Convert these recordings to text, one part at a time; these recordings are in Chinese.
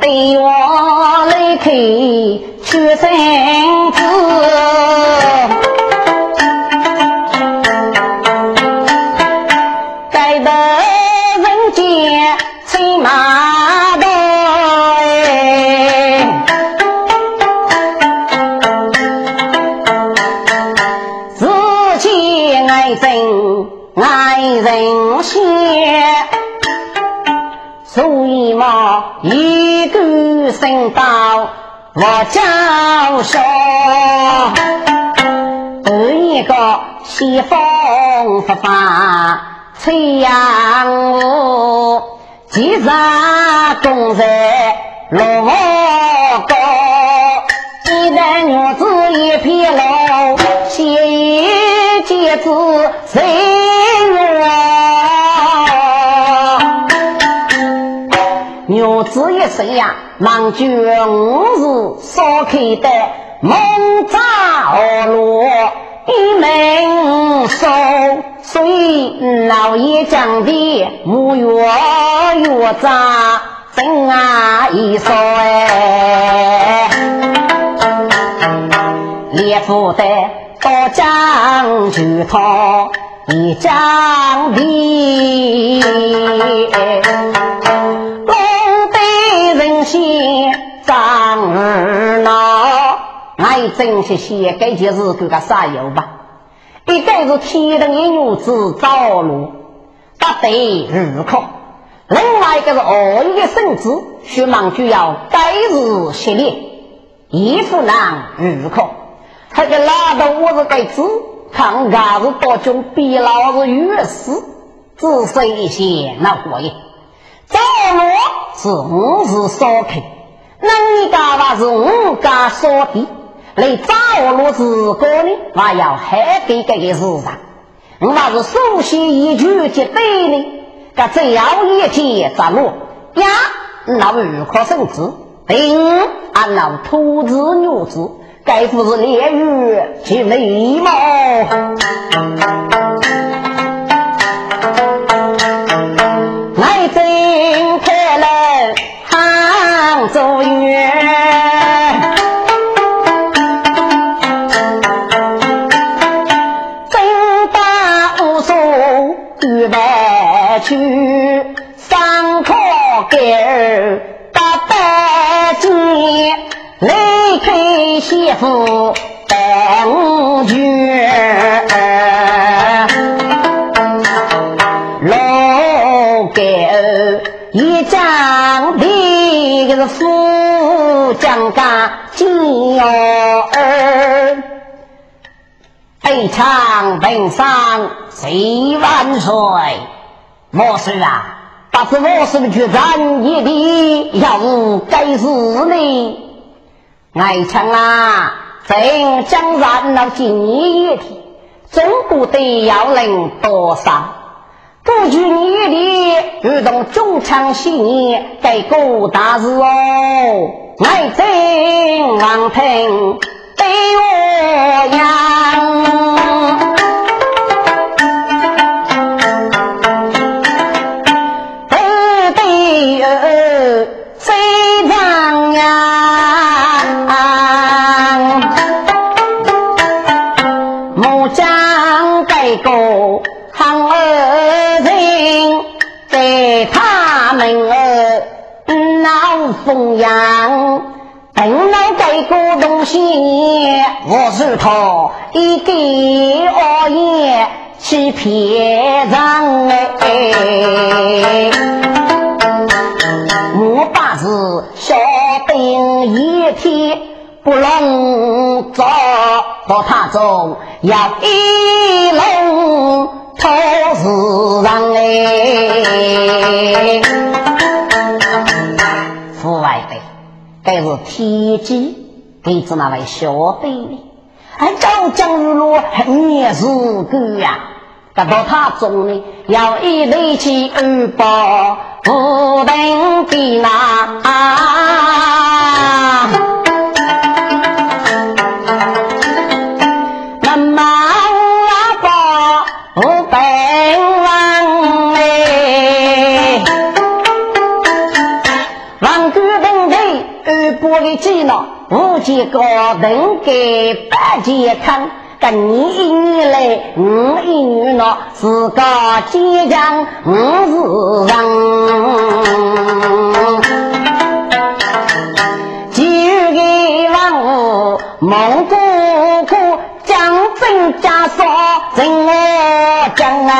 对我来看屈身子，个升到我家说，二一个西风发发吹杨雾，几日冬在落高，一男女子一片楼，写一节子谁？子一生呀，忙卷日烧开的蒙扎二罗一门烧，所以老爷讲的木月月扎真啊一烧哎，列夫的刀将就他一将的。张二闹，俺真是写该件事给个啥有吧？一个是天灯一女子造路，不得入口；另外一个是二一个圣子，需忙就要该日系列，一不能入口。他个拉到我是该子，看伢子多种比老子越死，只剩一些那火焰。造路是五日烧开。那你家话是五家所地，来找路自个呢，还要还给这个市场。我那是首先一句接对呢，这只要一天着路呀，那如可生子，定俺那兔子牛子，该不是烈日去眉毛。这个富将家金儿，非常平上谁万岁？莫是啊，不是我是个决战一地，要无该死呢？爱卿啊，朕将然了今一天，总不得要人多少。不拘泥的，如同中枪新年，该过大事哦。爱真王听对我娘。风扬，本来该个东西，我是他一个恶言欺骗人哎！我把是小兵一天不能走，到他中要一龙头是人哎！父外辈，该是天机，给子那位小辈呢？还早将日落，也是个呀。得到他中呢，要一对起二宝，不等的那。呢，无见高登给八健康。跟你一年来，我一年呢，自个坚强，我是人。九个万物蒙古苦，将真加少人我讲啊！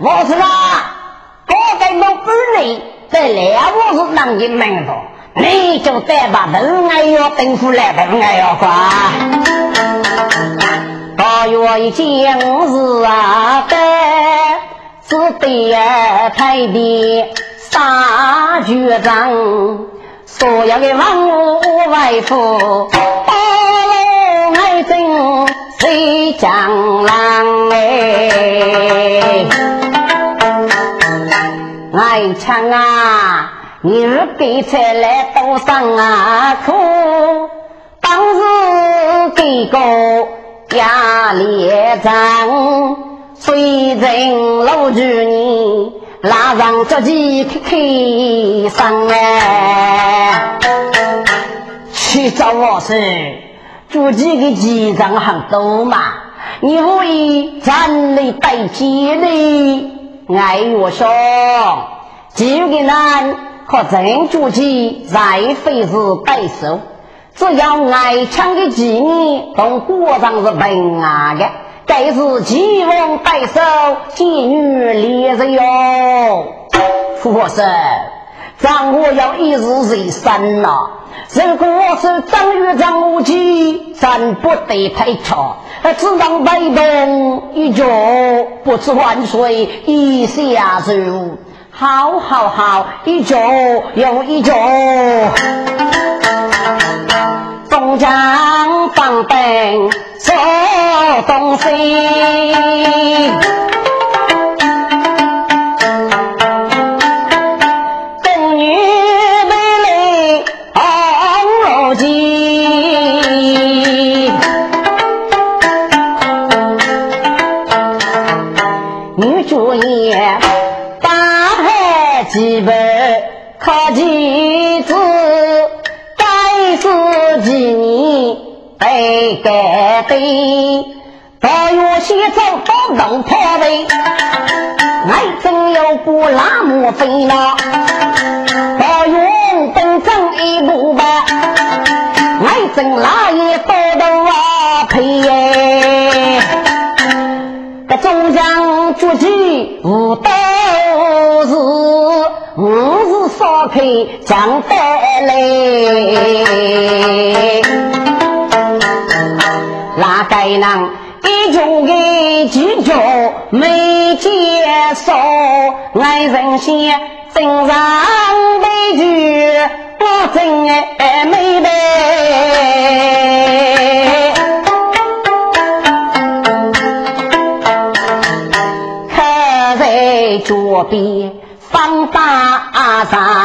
我是啊，我给我本领，在两我是能人门道。你就再把门哎哟等出来，门哎哟挂。大月一将日啊，得只得太的杀局长，所有的文武外父，八路爱真谁将郎哎，爱唱啊！你儿给菜来多上啊苦，当时给个压力长，虽然老住你拉上脚去开上哎，去找我是住几个机长很多嘛，你可以站立摆起来，爱我说，几个人。可真主机再费事背手，只要爱枪的几年，同国上是平安的。该是吉翁白手，妓女连着哟。佛生，掌握要一日为生呐。如果是张玉张无忌，咱不得太差。只当被动一脚，不知万岁一下手。好好好，一脚又一脚，东江放灯做东西。五是烧开将带来。那该能一穷的几脚没接受，爱人先正上悲剧，我真爱没得。可在脚边放大山，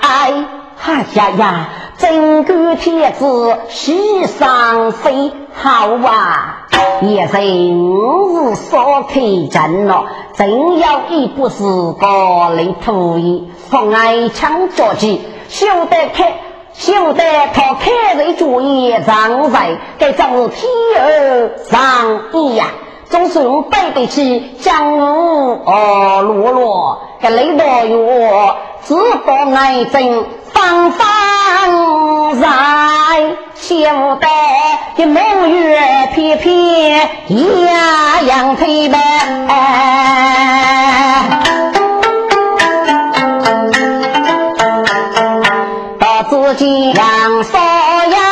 哎哈呀呀！真干天子喜上飞，好啊！也是五日烧开阵了，真要一不是高丽土衣，放爱枪着急，休得开，休得他开人主意，常在该正是天儿上意呀！总是用背得起江湖哦，落落这雷道哟，只保爱真方方在，晓得这木月片片呀样推白，到自己阳少阳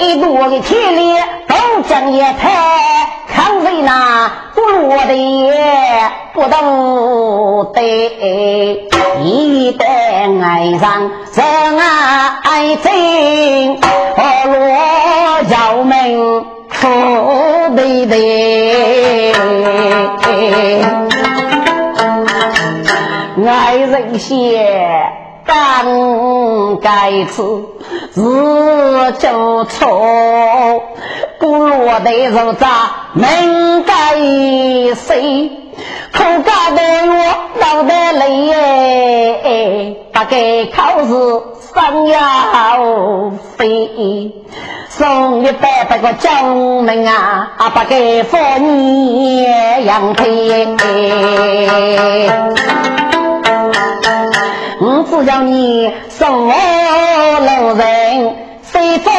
一路的铁链都将也抬，看谁那不落的不懂得，一旦爱上真爱情，何落叫门苦对对，爱人些。当该此日就错，不落的肉渣门该谁？苦干的我脑袋累，不该考试上要飞，送一百百个将门啊，不该放你养配。我只要你送我路人，随风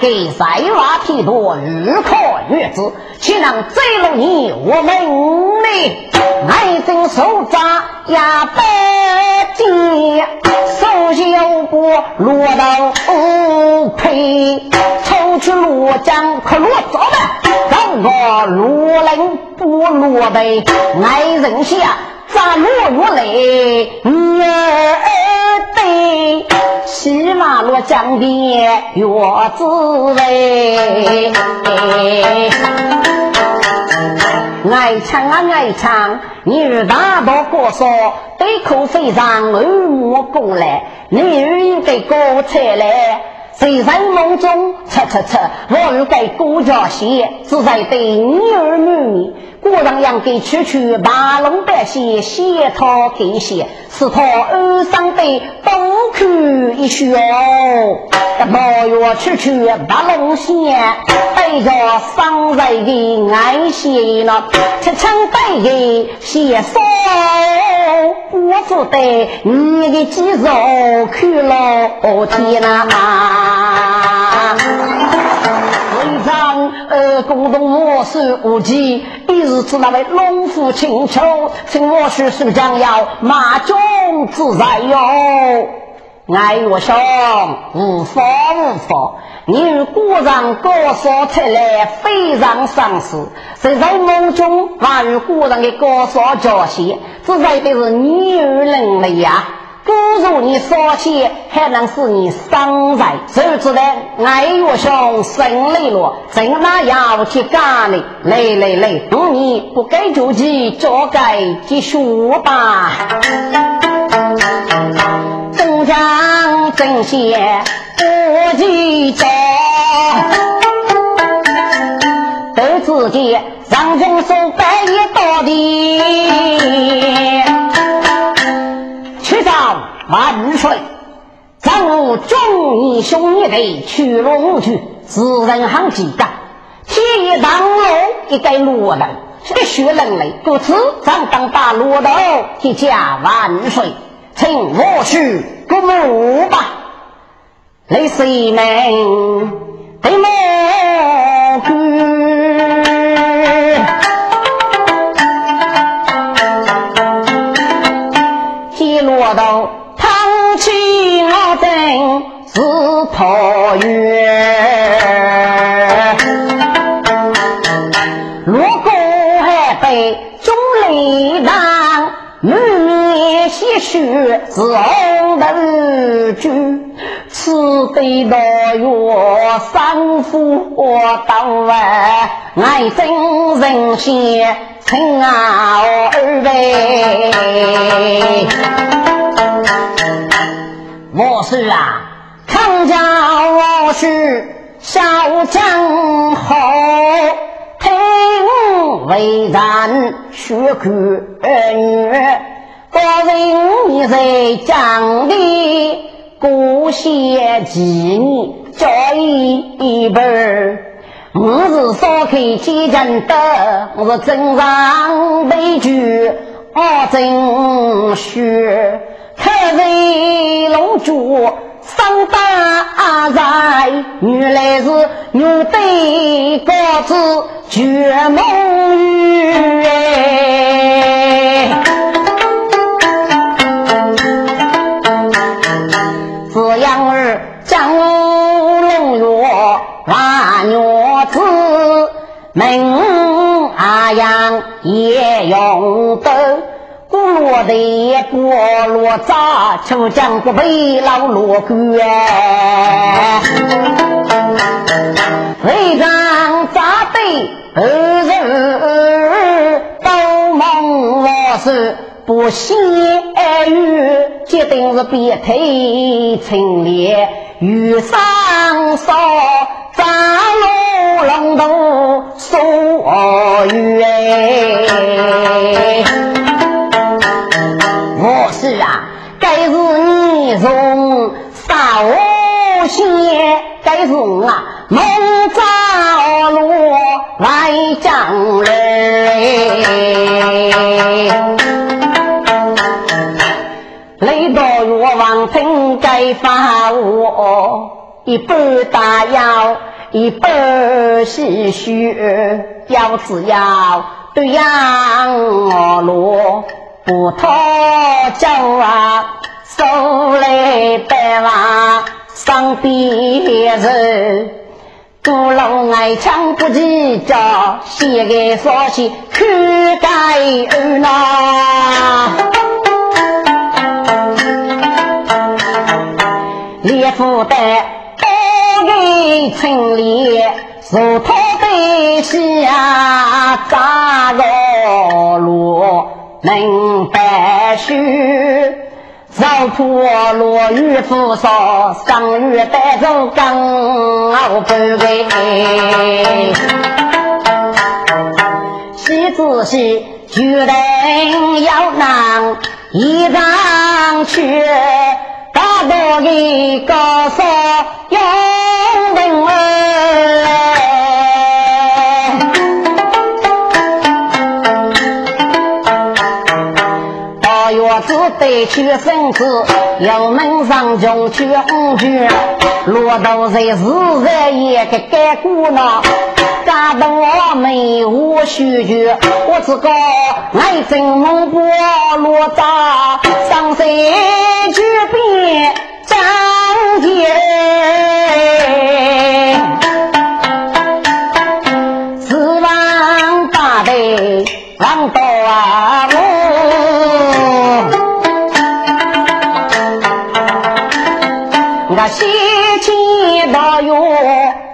给塞瓦提多日考月子，岂能摘了你我们呢？爱真手扎呀白金，手小过落到配，抽去罗江可落早的，让我罗人不落背，爱人下咋落落来？女儿对，西马落江边月滋味。爱唱啊爱唱，你儿大道过说，对口非常耳目过来，你儿应该高才来。谁在梦中，切切切，我儿该过家些，只在对女儿满面。果然养给区区八龙百姓，先他给写，是他二上的东去一学。八月区区八龙县，带着商人的爱心呢，吃枪带给写少，我只得你的肌肉去了天哪！为长呃，公东我是无忌，一日之那位龙虎请求，请我是是将要马中自在哟。爱我兄无法无法，你果然高烧出来，非常伤势。谁在梦中还与果然的高烧交些，只为的是女人类呀。不如你烧些，还能使你伤在。谁知道爱我兄生累了，正那要去干呢？来来来，你不该着急，就该继续吧。东江正邪不计较，都自己上军手百也到底。万岁，咱我众义兄一队去龙去，自人行几个，天一当路一个落人，这个血冷泪，故此咱当把落头去加万岁。请我去过目吧，雷水门对门是红灯军，此地大约三夫当外，爱真人先称二位。我是啊，康家我是小将好，听为战血口女。高人你在讲的古写纪念教一本我是烧开几间的，我是镇上悲剧，我真学开为龙珠，上大在原来是牛对高子绝梦雨子门阿阳也用得。古罗的菠萝渣，出将不背老罗哥。为让扎堆二人都梦我是不喜雨，决定是别退清烈，遇上少张罗龙头说雨我是啊，该是你从少些，该是啊，梦着路来将人。一半大药，一半是血，要只要对阳落。不讨酒啊，手来白话上边人，鼓楼爱枪不计较，写个说起去改二呐。列夫带村里，如土的下扎着路。明白须，绕破落雨扶少，上雨带走刚好不为。喜子喜，决定要拿一张去，大道的高山永对屈身子，要门上穷去红去，落到在日日也个该过呢。家得我没无须求，我只讲爱真梦波落扎，上山去边张杰，四万大队王道啊！西迁到哟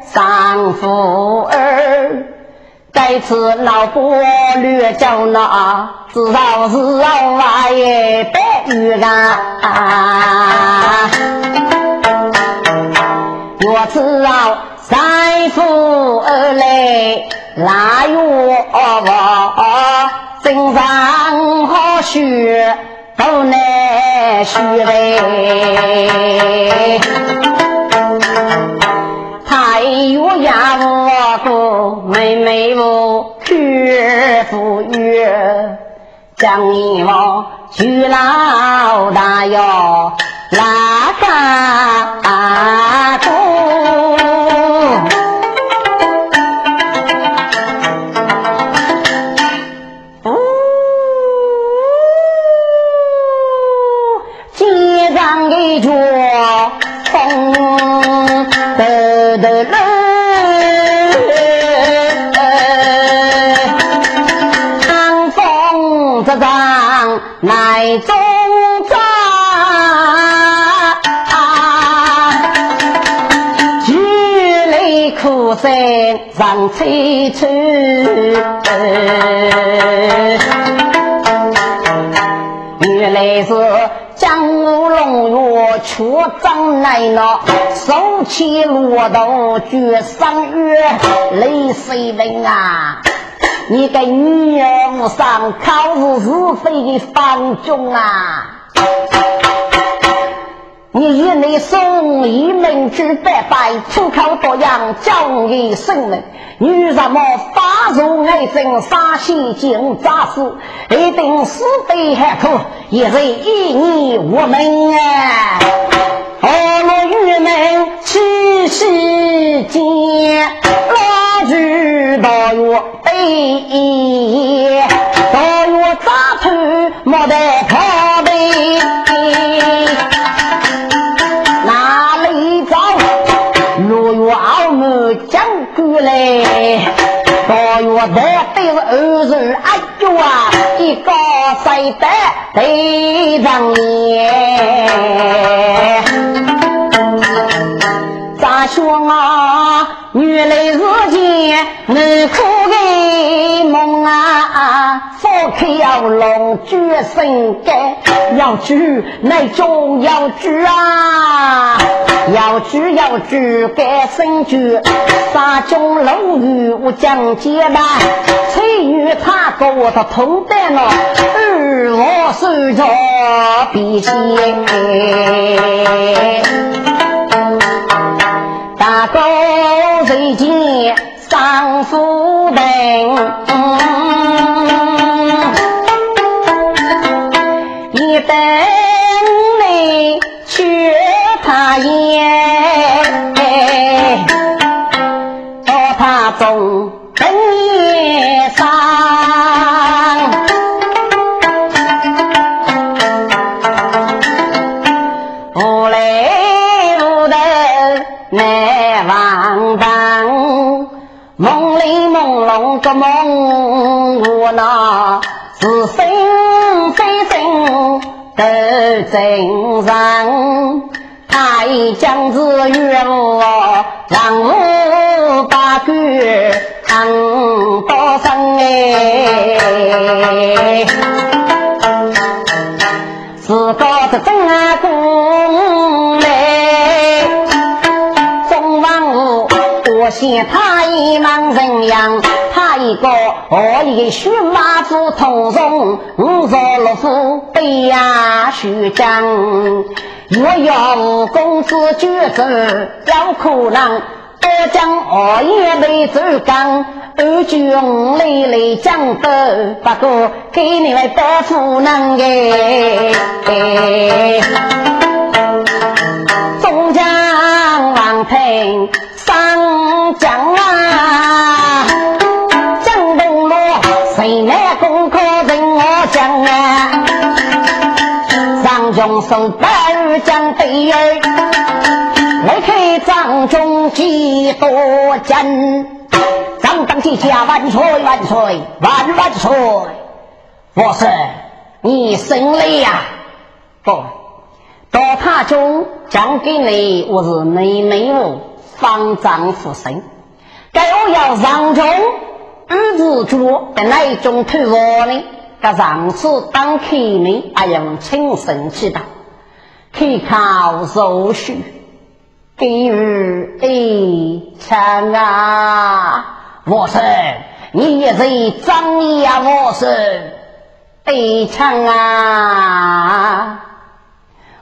三夫儿，该次老婆略叫那，知道是老爷白玉啊。我知道三夫儿来腊月我正上好学。都难学嘞，太有呀，我个妹妹我去赴约，将你我去老大哟，拉萨泪苦声上催促。原来是江湖龙月却张来了，手起骆驼绝三月，泪水淋啊！你个女儿上考试是非的方中啊！你与你送礼门去百拜，出口多药，叫你生门。女什么发如爱憎，杀心尽诈死，一定死得还可，也人一你我们啊！我们与门去世间，拉住大月对一，大月渣头莫得。古来到月台都是二十二九啊，一家三代在上年。咋说啊，女来日间能苦的梦啊。开要龙举身干，要举那种要举啊！要举要举干身举，三中楼宇我讲解吧。翠女她给我的头戴了，而我手着笔仙。大哥最近上府门，是生非生都正常。太将子约我，让我把个看多生哎。是个这真阿公嘞，中王府我嫌他一忙人样，一个我一个须马子通送，五座六府背呀须将。若要公子举走，要可能多将二爷背走刚，二舅五累累讲不，不过给你们多夫能哎。中将王平上将上中手百二将对儿，来开张中几多阵？张当记家万岁万岁万万岁！我是你胜利呀！不，到他中讲给你，我是妹妹我方丈夫生，该我要上中二子主的那一种推我呢？个上次当开门，还用亲身去打，可靠手续，给予一枪啊！我说你也是张义啊！我说一枪啊！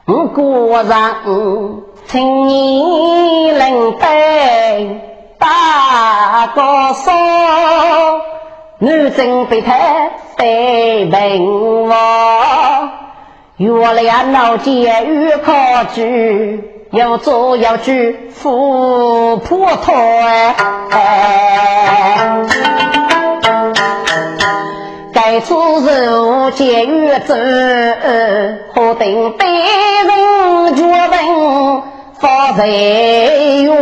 我果然请你能背大个手。女真被他被病亡，月亮老街遇可举，要做要举富婆腿。该出入监狱走，何等被人决定发财哟？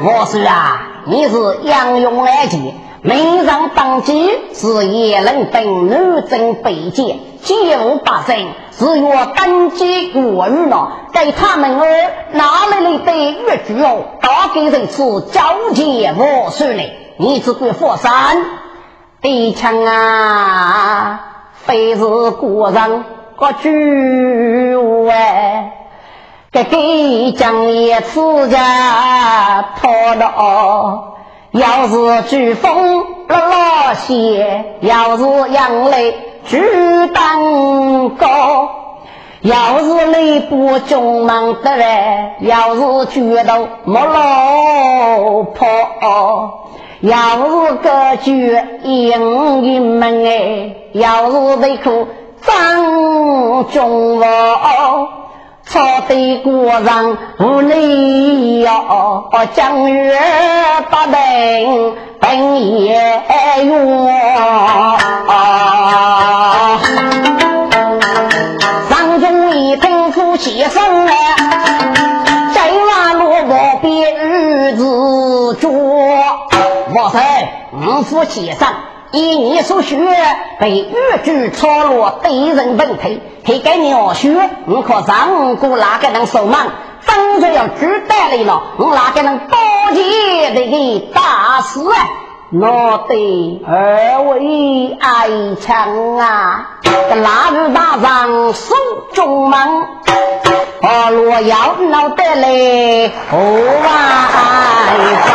我说啊。你是杨勇来杰，名上当机是叶人等女真北界，皆无百姓，只有登基过日了。给他们儿哪里来的越剧哦？大概这次交接我算了，你只管放心。一枪啊，非是国人个句哎。这给将也自家破了，要是飓风落落雪，要是阳雷举蛋糕，要是雷波中忙得来，要是举头没老婆，要是个举阴阴门哎，要是内裤张中哦。草堆果上无理哟，江月八等本也哟。上中一听夫妻声来，在马路边日子捉。我说，五夫妻上以你所学，被豫剧操落，对人本退，还给鸟学，你可让过哪个能守忙？真正要知道来了，我哪个能多见这个大事啊？我对二位爱强啊，这腊日大上手中忙，哦，若要闹得来，何外方？